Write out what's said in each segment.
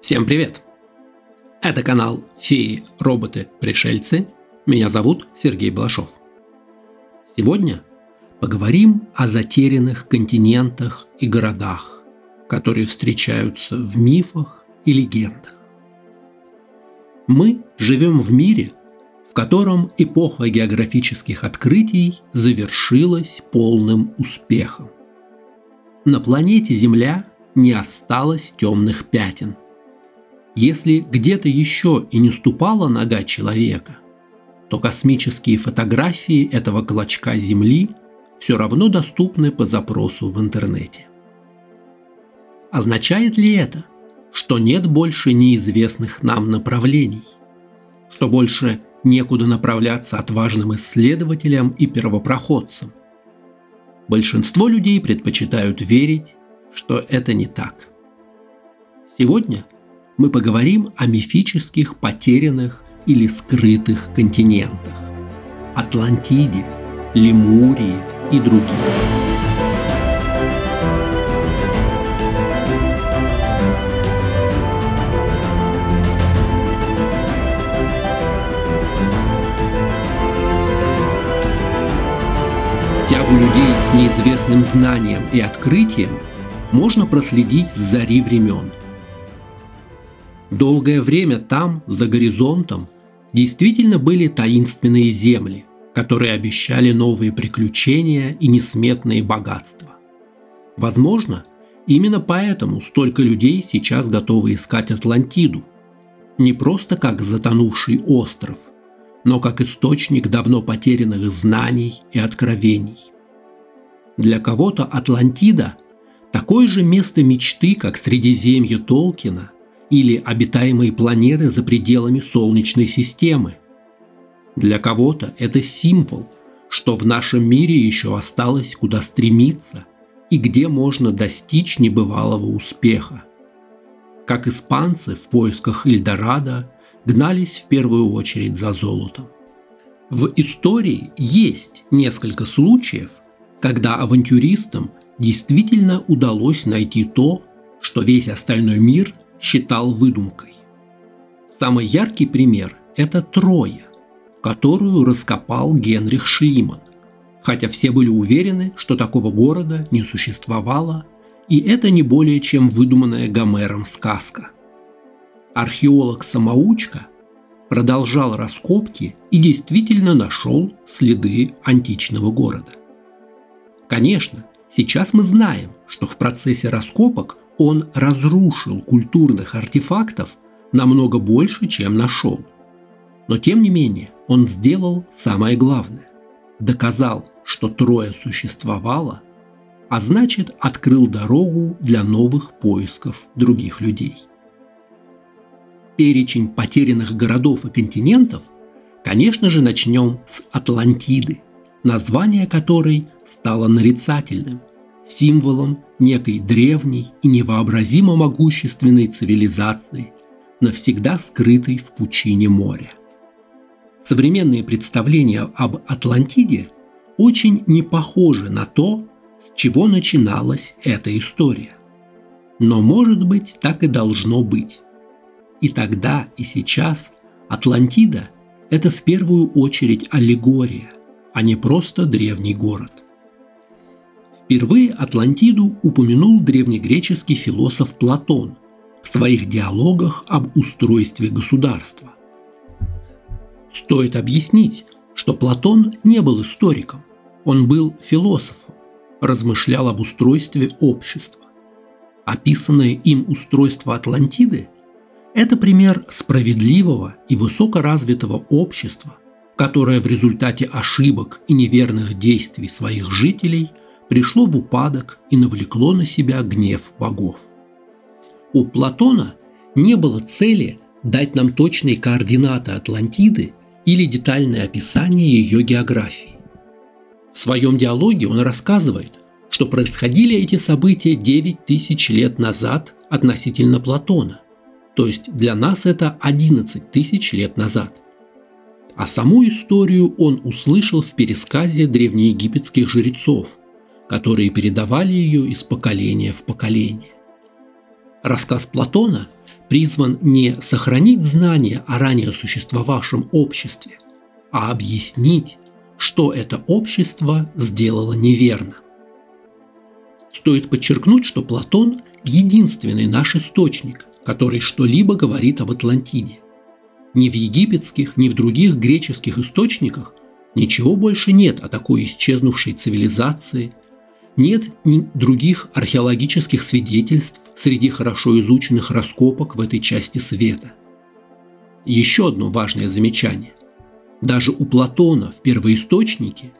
Всем привет! Это канал «Феи, роботы, пришельцы». Меня зовут Сергей Балашов. Сегодня поговорим о затерянных континентах и городах, которые встречаются в мифах и легендах. Мы живем в мире, в котором эпоха географических открытий завершилась полным успехом. На планете Земля не осталось темных пятен – если где-то еще и не ступала нога человека, то космические фотографии этого клочка Земли все равно доступны по запросу в интернете. Означает ли это, что нет больше неизвестных нам направлений? Что больше некуда направляться отважным исследователям и первопроходцам? Большинство людей предпочитают верить, что это не так. Сегодня – мы поговорим о мифических потерянных или скрытых континентах – Атлантиде, Лемурии и других. Тягу людей к неизвестным знаниям и открытиям можно проследить с зари времен – Долгое время там, за горизонтом, действительно были таинственные земли, которые обещали новые приключения и несметные богатства. Возможно, именно поэтому столько людей сейчас готовы искать Атлантиду. Не просто как затонувший остров, но как источник давно потерянных знаний и откровений. Для кого-то Атлантида – такое же место мечты, как Средиземье Толкина – или обитаемые планеты за пределами Солнечной системы. Для кого-то это символ, что в нашем мире еще осталось куда стремиться и где можно достичь небывалого успеха. Как испанцы в поисках Эльдорадо гнались в первую очередь за золотом. В истории есть несколько случаев, когда авантюристам действительно удалось найти то, что весь остальной мир считал выдумкой. Самый яркий пример – это Троя, которую раскопал Генрих Шлиман, хотя все были уверены, что такого города не существовало, и это не более чем выдуманная Гомером сказка. Археолог-самоучка продолжал раскопки и действительно нашел следы античного города. Конечно, сейчас мы знаем, что в процессе раскопок он разрушил культурных артефактов намного больше, чем нашел. Но тем не менее, он сделал самое главное. Доказал, что Троя существовала, а значит открыл дорогу для новых поисков других людей. Перечень потерянных городов и континентов, конечно же, начнем с Атлантиды, название которой стало нарицательным, символом некой древней и невообразимо могущественной цивилизации, навсегда скрытой в пучине моря. Современные представления об Атлантиде очень не похожи на то, с чего начиналась эта история. Но, может быть, так и должно быть. И тогда, и сейчас Атлантида – это в первую очередь аллегория, а не просто древний город. Впервые Атлантиду упомянул древнегреческий философ Платон в своих диалогах об устройстве государства. Стоит объяснить, что Платон не был историком, он был философом, размышлял об устройстве общества. Описанное им устройство Атлантиды – это пример справедливого и высокоразвитого общества, которое в результате ошибок и неверных действий своих жителей – пришло в упадок и навлекло на себя гнев богов. У Платона не было цели дать нам точные координаты Атлантиды или детальное описание ее географии. В своем диалоге он рассказывает, что происходили эти события 9 тысяч лет назад относительно Платона, то есть для нас это 11 тысяч лет назад. А саму историю он услышал в пересказе древнеегипетских жрецов, которые передавали ее из поколения в поколение. Рассказ Платона призван не сохранить знания о ранее существовавшем обществе, а объяснить, что это общество сделало неверно. Стоит подчеркнуть, что Платон – единственный наш источник, который что-либо говорит об Атлантиде. Ни в египетских, ни в других греческих источниках ничего больше нет о такой исчезнувшей цивилизации, нет ни других археологических свидетельств среди хорошо изученных раскопок в этой части света. Еще одно важное замечание. Даже у Платона в первоисточнике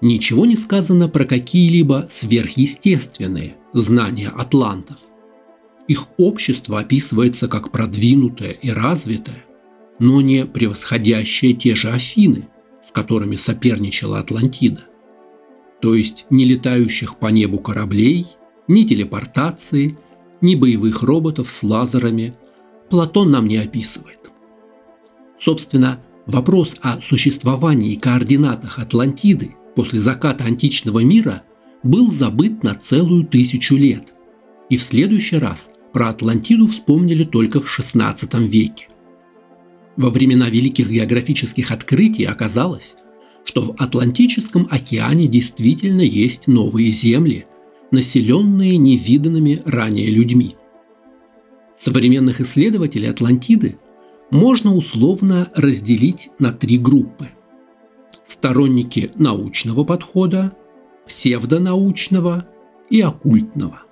ничего не сказано про какие-либо сверхъестественные знания атлантов. Их общество описывается как продвинутое и развитое, но не превосходящее те же Афины, с которыми соперничала Атлантида. То есть ни летающих по небу кораблей, ни телепортации, ни боевых роботов с лазерами Платон нам не описывает. Собственно, вопрос о существовании и координатах Атлантиды после заката античного мира был забыт на целую тысячу лет, и в следующий раз про Атлантиду вспомнили только в XVI веке. Во времена великих географических открытий оказалось, что в Атлантическом океане действительно есть новые земли, населенные невиданными ранее людьми. Современных исследователей Атлантиды можно условно разделить на три группы. Сторонники научного подхода, псевдонаучного и оккультного.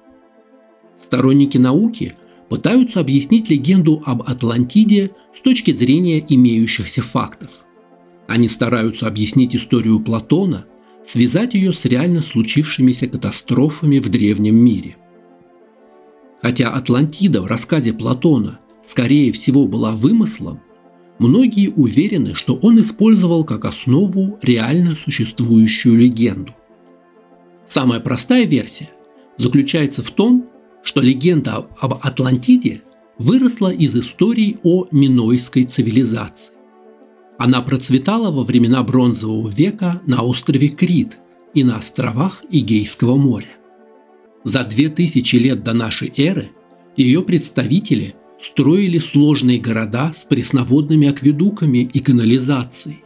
Сторонники науки пытаются объяснить легенду об Атлантиде с точки зрения имеющихся фактов. Они стараются объяснить историю Платона, связать ее с реально случившимися катастрофами в древнем мире. Хотя Атлантида в рассказе Платона скорее всего была вымыслом, многие уверены, что он использовал как основу реально существующую легенду. Самая простая версия заключается в том, что легенда об Атлантиде выросла из историй о минойской цивилизации. Она процветала во времена Бронзового века на острове Крит и на островах Игейского моря. За две тысячи лет до нашей эры ее представители строили сложные города с пресноводными акведуками и канализацией.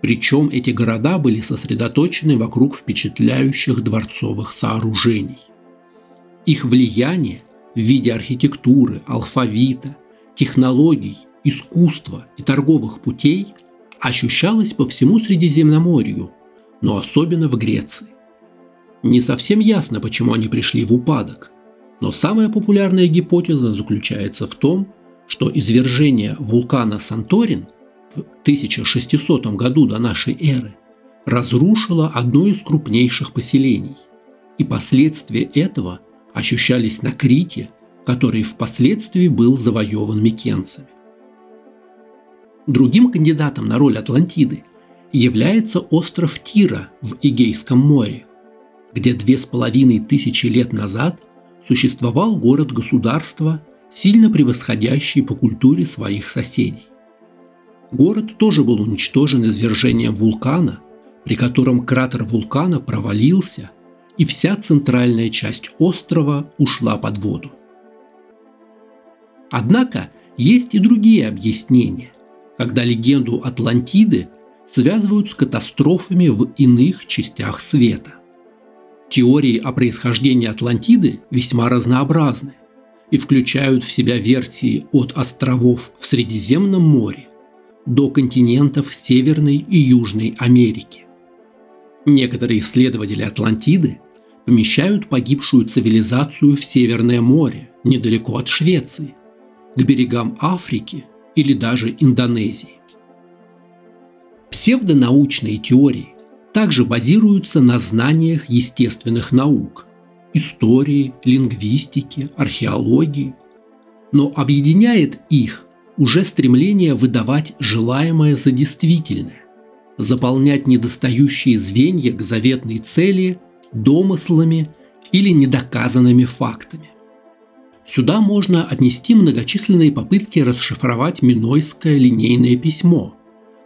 Причем эти города были сосредоточены вокруг впечатляющих дворцовых сооружений. Их влияние в виде архитектуры, алфавита, технологий, искусства и торговых путей ощущалось по всему Средиземноморью, но особенно в Греции. Не совсем ясно, почему они пришли в упадок, но самая популярная гипотеза заключается в том, что извержение вулкана Санторин в 1600 году до нашей эры разрушило одно из крупнейших поселений, и последствия этого – ощущались на Крите, который впоследствии был завоеван микенцами. Другим кандидатом на роль Атлантиды является остров Тира в Эгейском море, где две с половиной тысячи лет назад существовал город-государство, сильно превосходящий по культуре своих соседей. Город тоже был уничтожен извержением вулкана, при котором кратер вулкана провалился – и вся центральная часть острова ушла под воду. Однако есть и другие объяснения, когда легенду Атлантиды связывают с катастрофами в иных частях света. Теории о происхождении Атлантиды весьма разнообразны и включают в себя версии от островов в Средиземном море до континентов Северной и Южной Америки. Некоторые исследователи Атлантиды помещают погибшую цивилизацию в Северное море, недалеко от Швеции, к берегам Африки или даже Индонезии. Псевдонаучные теории также базируются на знаниях естественных наук – истории, лингвистики, археологии, но объединяет их уже стремление выдавать желаемое за действительное, заполнять недостающие звенья к заветной цели домыслами или недоказанными фактами. Сюда можно отнести многочисленные попытки расшифровать Минойское линейное письмо,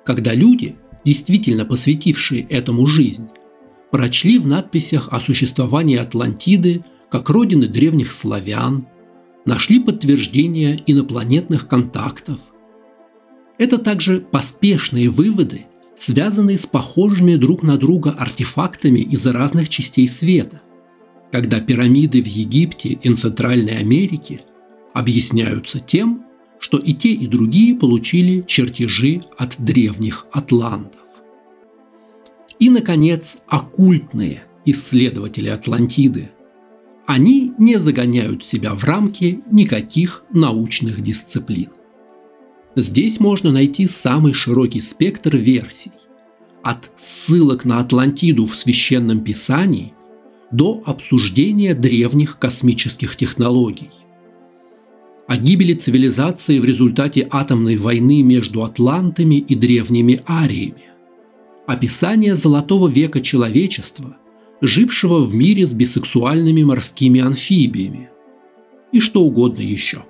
когда люди, действительно посвятившие этому жизнь, прочли в надписях о существовании Атлантиды как родины древних славян, нашли подтверждение инопланетных контактов. Это также поспешные выводы, связанные с похожими друг на друга артефактами из разных частей света, когда пирамиды в Египте и Центральной Америке объясняются тем, что и те, и другие получили чертежи от древних атлантов. И, наконец, оккультные исследователи Атлантиды. Они не загоняют себя в рамки никаких научных дисциплин. Здесь можно найти самый широкий спектр версий, от ссылок на Атлантиду в священном писании до обсуждения древних космических технологий – о гибели цивилизации в результате атомной войны между атлантами и древними ариями, описание золотого века человечества, жившего в мире с бисексуальными морскими амфибиями. И что угодно еще.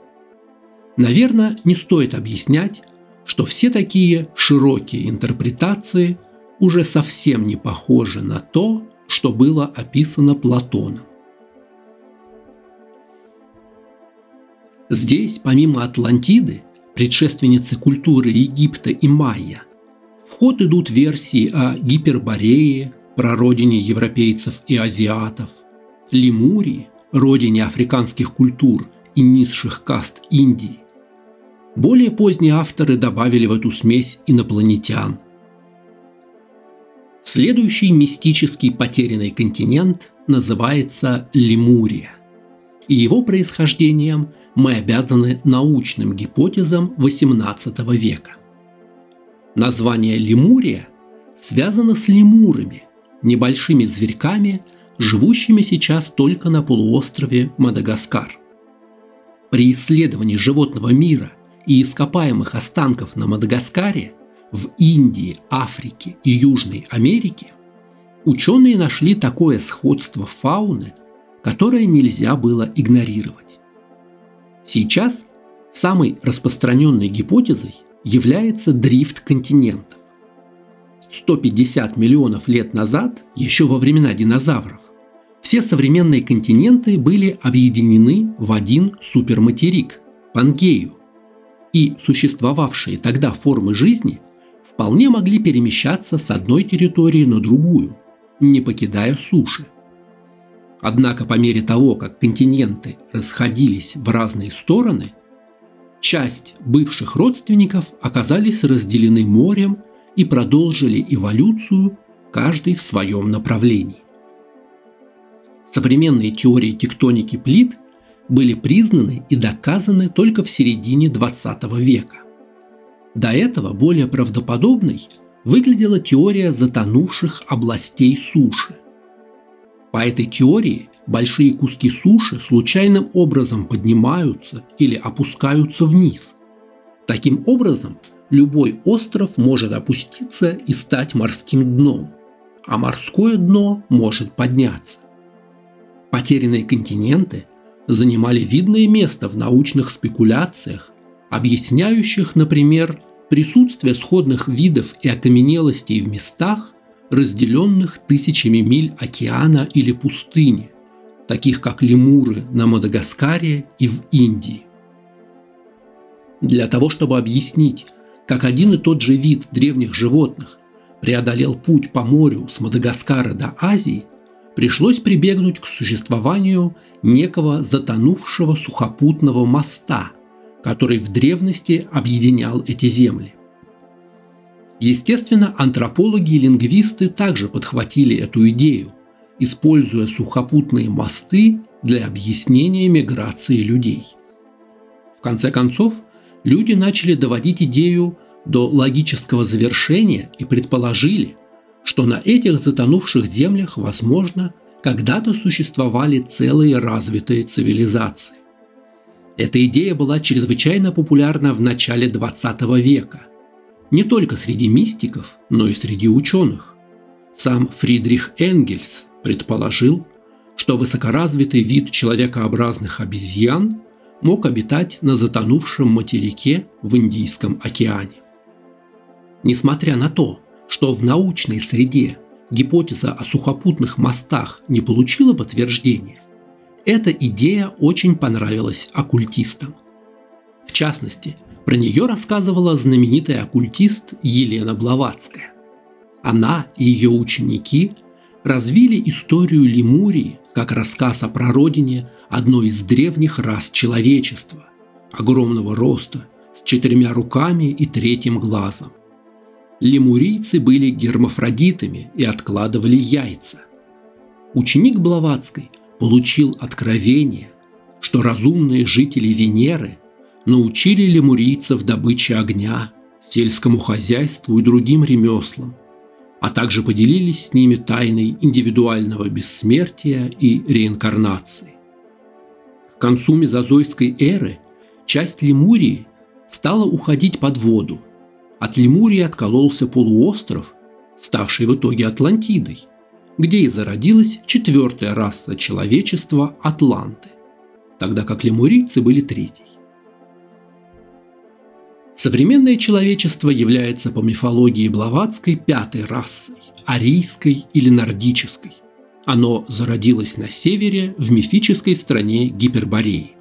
Наверное, не стоит объяснять, что все такие широкие интерпретации уже совсем не похожи на то, что было описано Платоном. Здесь, помимо Атлантиды, предшественницы культуры Египта и Майя, в ход идут версии о Гиперборее, прародине европейцев и азиатов, Лемурии, родине африканских культур и низших каст Индии. Более поздние авторы добавили в эту смесь инопланетян. Следующий мистический потерянный континент называется Лемурия, и его происхождением – мы обязаны научным гипотезам XVIII века. Название Лемурия связано с лемурами, небольшими зверьками, живущими сейчас только на полуострове Мадагаскар. При исследовании животного мира и ископаемых останков на Мадагаскаре, в Индии, Африке и Южной Америке ученые нашли такое сходство фауны, которое нельзя было игнорировать. Сейчас самой распространенной гипотезой является дрифт континентов. 150 миллионов лет назад, еще во времена динозавров, все современные континенты были объединены в один суперматерик – Пангею, и существовавшие тогда формы жизни вполне могли перемещаться с одной территории на другую, не покидая суши. Однако по мере того, как континенты расходились в разные стороны, часть бывших родственников оказались разделены морем и продолжили эволюцию каждый в своем направлении. Современные теории тектоники плит были признаны и доказаны только в середине 20 века. До этого более правдоподобной выглядела теория затонувших областей суши. По этой теории большие куски суши случайным образом поднимаются или опускаются вниз. Таким образом, любой остров может опуститься и стать морским дном, а морское дно может подняться. Потерянные континенты занимали видное место в научных спекуляциях, объясняющих, например, присутствие сходных видов и окаменелостей в местах, разделенных тысячами миль океана или пустыни, таких как лемуры на Мадагаскаре и в Индии. Для того, чтобы объяснить, как один и тот же вид древних животных преодолел путь по морю с Мадагаскара до Азии, пришлось прибегнуть к существованию некого затонувшего сухопутного моста, который в древности объединял эти земли. Естественно, антропологи и лингвисты также подхватили эту идею, используя сухопутные мосты для объяснения миграции людей. В конце концов, люди начали доводить идею до логического завершения и предположили, что на этих затонувших землях, возможно, когда-то существовали целые развитые цивилизации. Эта идея была чрезвычайно популярна в начале 20 века – не только среди мистиков, но и среди ученых. Сам Фридрих Энгельс предположил, что высокоразвитый вид человекообразных обезьян мог обитать на затонувшем материке в Индийском океане. Несмотря на то, что в научной среде гипотеза о сухопутных мостах не получила подтверждения, Эта идея очень понравилась оккультистам. В частности, про нее рассказывала знаменитая оккультист Елена Блаватская. Она и ее ученики развили историю Лемурии как рассказ о прародине одной из древних рас человечества, огромного роста, с четырьмя руками и третьим глазом. Лемурийцы были гермафродитами и откладывали яйца. Ученик Блаватской получил откровение, что разумные жители Венеры научили лемурийцев добыче огня, сельскому хозяйству и другим ремеслам, а также поделились с ними тайной индивидуального бессмертия и реинкарнации. К концу мезозойской эры часть Лемурии стала уходить под воду. От Лемурии откололся полуостров, ставший в итоге Атлантидой, где и зародилась четвертая раса человечества – атланты, тогда как лемурийцы были третьей. Современное человечество является по мифологии Блаватской пятой расой – арийской или нордической. Оно зародилось на севере в мифической стране Гипербореи.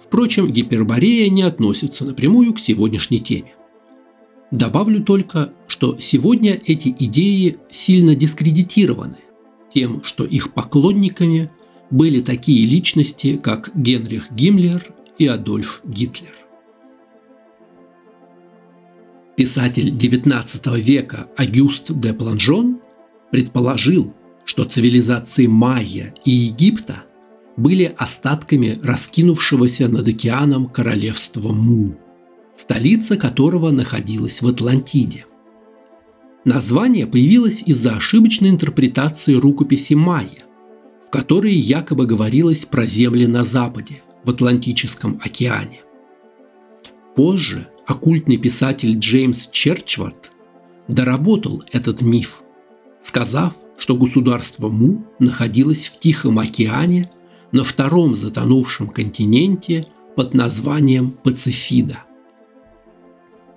Впрочем, Гиперборея не относится напрямую к сегодняшней теме. Добавлю только, что сегодня эти идеи сильно дискредитированы тем, что их поклонниками были такие личности, как Генрих Гиммлер и Адольф Гитлер. Писатель XIX века Агюст де Планжон предположил, что цивилизации Майя и Египта были остатками раскинувшегося над океаном королевства Му, столица которого находилась в Атлантиде. Название появилось из-за ошибочной интерпретации рукописи Майя, в которой якобы говорилось про земли на западе, в Атлантическом океане. Позже оккультный писатель Джеймс Черчвард доработал этот миф, сказав, что государство Му находилось в Тихом океане на втором затонувшем континенте под названием Пацифида.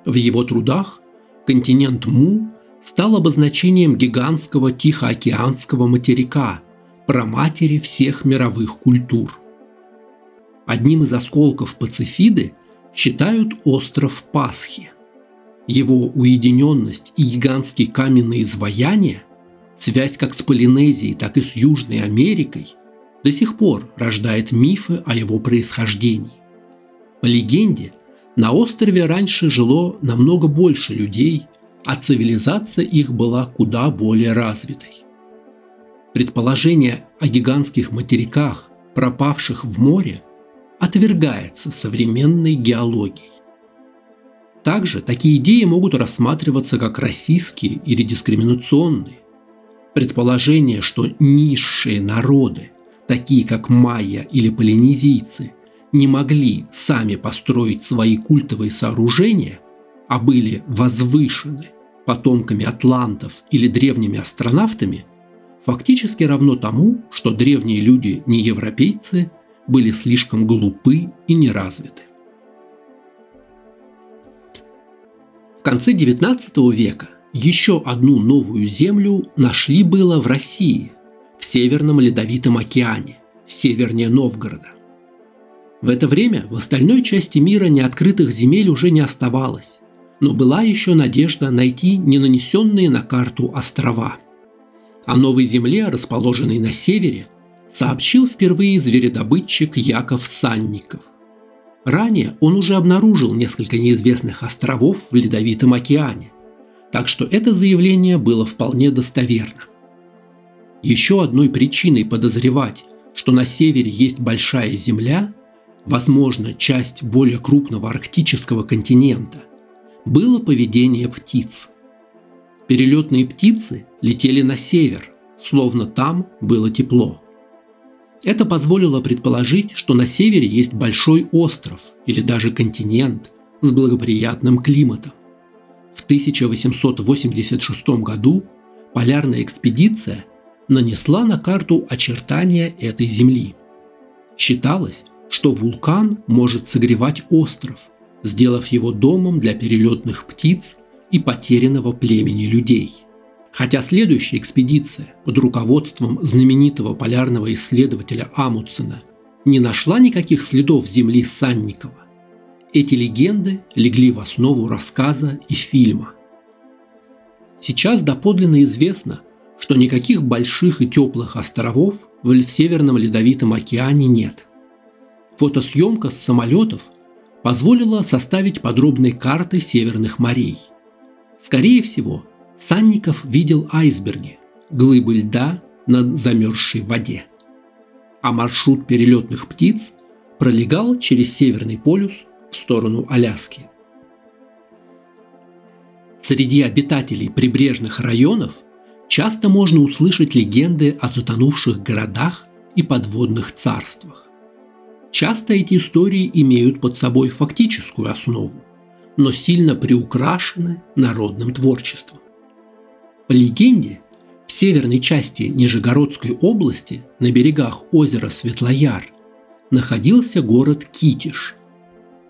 В его трудах континент Му стал обозначением гигантского Тихоокеанского материка, праматери всех мировых культур. Одним из осколков Пацифиды считают остров Пасхи. Его уединенность и гигантские каменные изваяния, связь как с Полинезией, так и с Южной Америкой, до сих пор рождает мифы о его происхождении. По легенде, на острове раньше жило намного больше людей, а цивилизация их была куда более развитой. Предположение о гигантских материках, пропавших в море – отвергается современной геологией. Также такие идеи могут рассматриваться как расистские или дискриминационные. Предположение, что низшие народы, такие как майя или полинезийцы, не могли сами построить свои культовые сооружения, а были возвышены потомками атлантов или древними астронавтами, фактически равно тому, что древние люди не европейцы – были слишком глупы и неразвиты. В конце XIX века еще одну новую землю нашли было в России, в Северном Ледовитом океане, севернее Новгорода. В это время в остальной части мира неоткрытых земель уже не оставалось, но была еще надежда найти ненанесенные на карту острова. О новой земле, расположенной на севере, сообщил впервые звередобытчик Яков Санников. Ранее он уже обнаружил несколько неизвестных островов в Ледовитом океане, так что это заявление было вполне достоверно. Еще одной причиной подозревать, что на севере есть большая земля, возможно, часть более крупного арктического континента, было поведение птиц. Перелетные птицы летели на север, словно там было тепло. Это позволило предположить, что на севере есть большой остров или даже континент с благоприятным климатом. В 1886 году полярная экспедиция нанесла на карту очертания этой земли. Считалось, что вулкан может согревать остров, сделав его домом для перелетных птиц и потерянного племени людей. Хотя следующая экспедиция под руководством знаменитого полярного исследователя Амутсена не нашла никаких следов земли Санникова, эти легенды легли в основу рассказа и фильма. Сейчас доподлинно известно, что никаких больших и теплых островов в Северном Ледовитом океане нет. Фотосъемка с самолетов позволила составить подробные карты северных морей. Скорее всего, Санников видел айсберги, глыбы льда на замерзшей воде. А маршрут перелетных птиц пролегал через Северный полюс в сторону Аляски. Среди обитателей прибрежных районов часто можно услышать легенды о затонувших городах и подводных царствах. Часто эти истории имеют под собой фактическую основу, но сильно приукрашены народным творчеством. По легенде, в северной части Нижегородской области на берегах озера Светлояр находился город Китиш.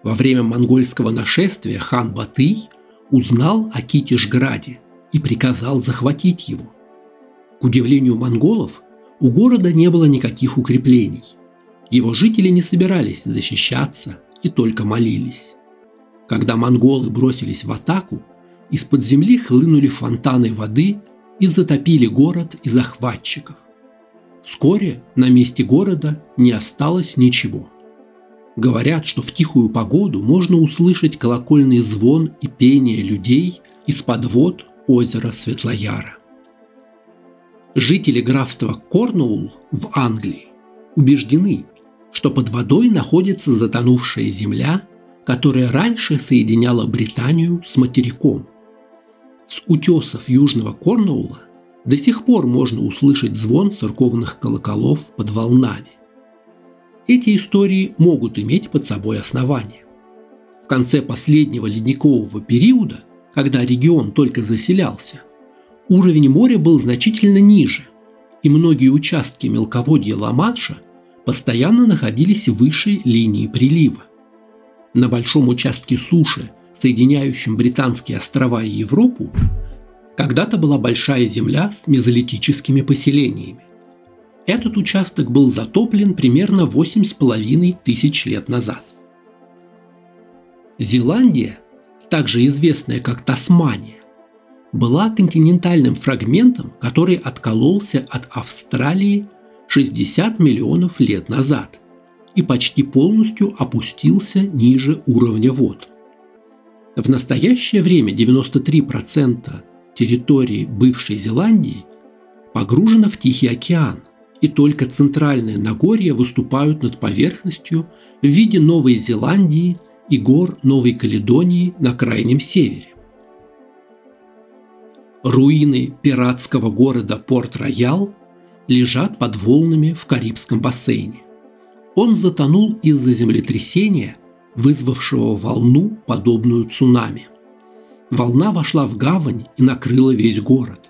Во время монгольского нашествия хан Батый узнал о Китишграде и приказал захватить его. К удивлению монголов, у города не было никаких укреплений. Его жители не собирались защищаться и только молились. Когда монголы бросились в атаку, из-под земли хлынули фонтаны воды и затопили город и захватчиков. Вскоре на месте города не осталось ничего. Говорят, что в тихую погоду можно услышать колокольный звон и пение людей из-под вод озера Светлояра. Жители графства Корнуул в Англии убеждены, что под водой находится затонувшая земля, которая раньше соединяла Британию с материком. С утесов Южного Корнуула до сих пор можно услышать звон церковных колоколов под волнами. Эти истории могут иметь под собой основание. В конце последнего ледникового периода, когда регион только заселялся, уровень моря был значительно ниже, и многие участки мелководья Ла-Манша постоянно находились выше линии прилива. На большом участке суши – соединяющим Британские острова и Европу, когда-то была большая земля с мезолитическими поселениями. Этот участок был затоплен примерно 8,5 тысяч лет назад. Зеландия, также известная как Тасмания, была континентальным фрагментом, который откололся от Австралии 60 миллионов лет назад и почти полностью опустился ниже уровня вод – в настоящее время 93% территории бывшей Зеландии погружено в Тихий океан, и только центральные Нагорья выступают над поверхностью в виде Новой Зеландии и гор Новой Каледонии на крайнем севере. Руины пиратского города Порт-Роял лежат под волнами в Карибском бассейне. Он затонул из-за землетрясения – вызвавшего волну, подобную цунами. Волна вошла в гавань и накрыла весь город.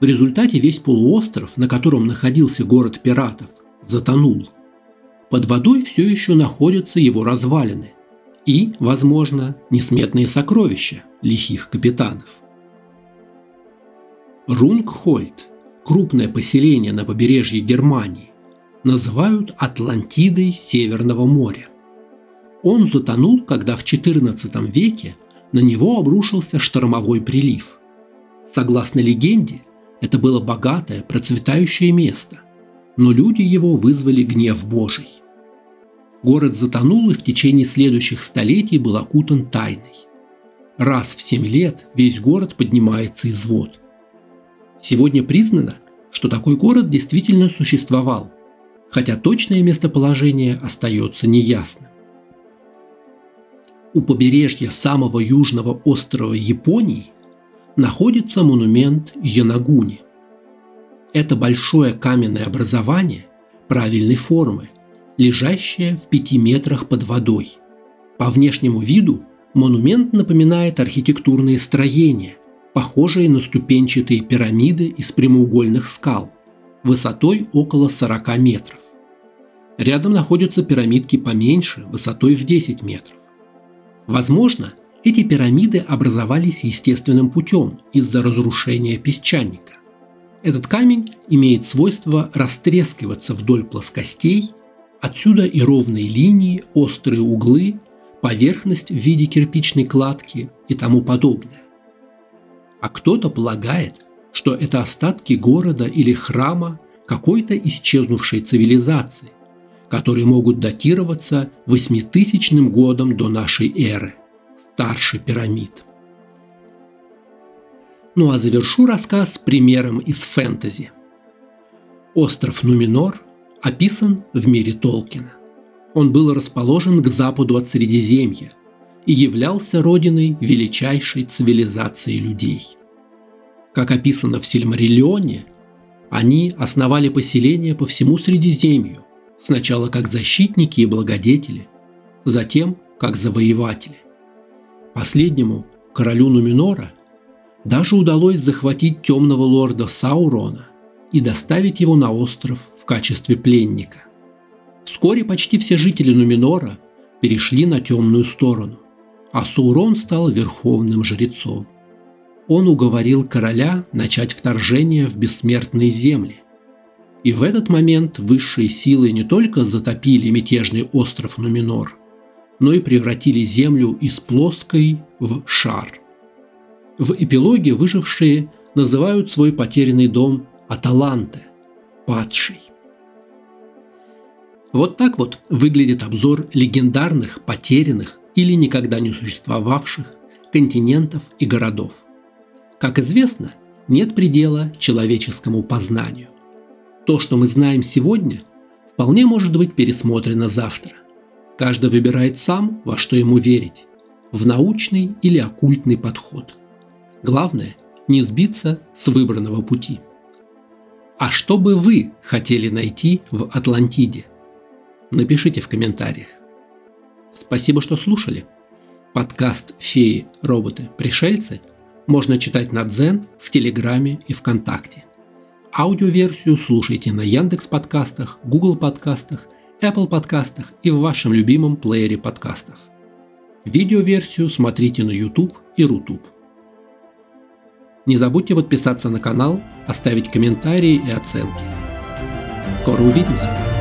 В результате весь полуостров, на котором находился город пиратов, затонул. Под водой все еще находятся его развалины и, возможно, несметные сокровища лихих капитанов. Рунгхольд, крупное поселение на побережье Германии, называют Атлантидой Северного моря – он затонул, когда в XIV веке на него обрушился штормовой прилив. Согласно легенде, это было богатое, процветающее место, но люди его вызвали гнев Божий. Город затонул и в течение следующих столетий был окутан тайной. Раз в семь лет весь город поднимается из вод. Сегодня признано, что такой город действительно существовал, хотя точное местоположение остается неясным. У побережья самого южного острова Японии находится монумент Янагуни. Это большое каменное образование правильной формы, лежащее в пяти метрах под водой. По внешнему виду монумент напоминает архитектурные строения, похожие на ступенчатые пирамиды из прямоугольных скал, высотой около 40 метров. Рядом находятся пирамидки поменьше, высотой в 10 метров. Возможно, Эти пирамиды образовались естественным путем из-за разрушения песчаника. Этот камень имеет свойство растрескиваться вдоль плоскостей, отсюда и ровные линии, острые углы, поверхность в виде кирпичной кладки и тому подобное. А кто-то полагает, что это остатки города или храма какой-то исчезнувшей цивилизации, которые могут датироваться 8000 годом до нашей эры, старше пирамид. Ну а завершу рассказ примером из фэнтези. Остров Нуминор описан в мире Толкина. Он был расположен к западу от Средиземья и являлся родиной величайшей цивилизации людей. Как описано в Сильмариллионе, они основали поселения по всему Средиземью, сначала как защитники и благодетели, затем как завоеватели. Последнему, королю Нуминора, даже удалось захватить темного лорда Саурона и доставить его на остров в качестве пленника. Вскоре почти все жители Нуминора перешли на темную сторону, а Саурон стал верховным жрецом. Он уговорил короля начать вторжение в бессмертные земли. И в этот момент высшие силы не только затопили мятежный остров Нуминор, но и превратили землю из плоской в шар. В эпилоге выжившие называют свой потерянный дом Аталанте – падший. Вот так вот выглядит обзор легендарных, потерянных или никогда не существовавших континентов и городов. Как известно, нет предела человеческому познанию. То, что мы знаем сегодня, вполне может быть пересмотрено завтра. Каждый выбирает сам, во что ему верить – в научный или оккультный подход. Главное – не сбиться с выбранного пути. А что бы вы хотели найти в Атлантиде – Напишите в комментариях. Спасибо, что слушали. Подкаст «Феи, роботы, пришельцы» можно читать на Дзен, в Телеграме и ВКонтакте. Аудиоверсию слушайте на Яндекс подкастах, Google подкастах, Apple подкастах и в вашем любимом плеере подкастов. Видеоверсию смотрите на YouTube и Рутуб. Не забудьте подписаться на канал, оставить комментарии и оценки. Скоро увидимся!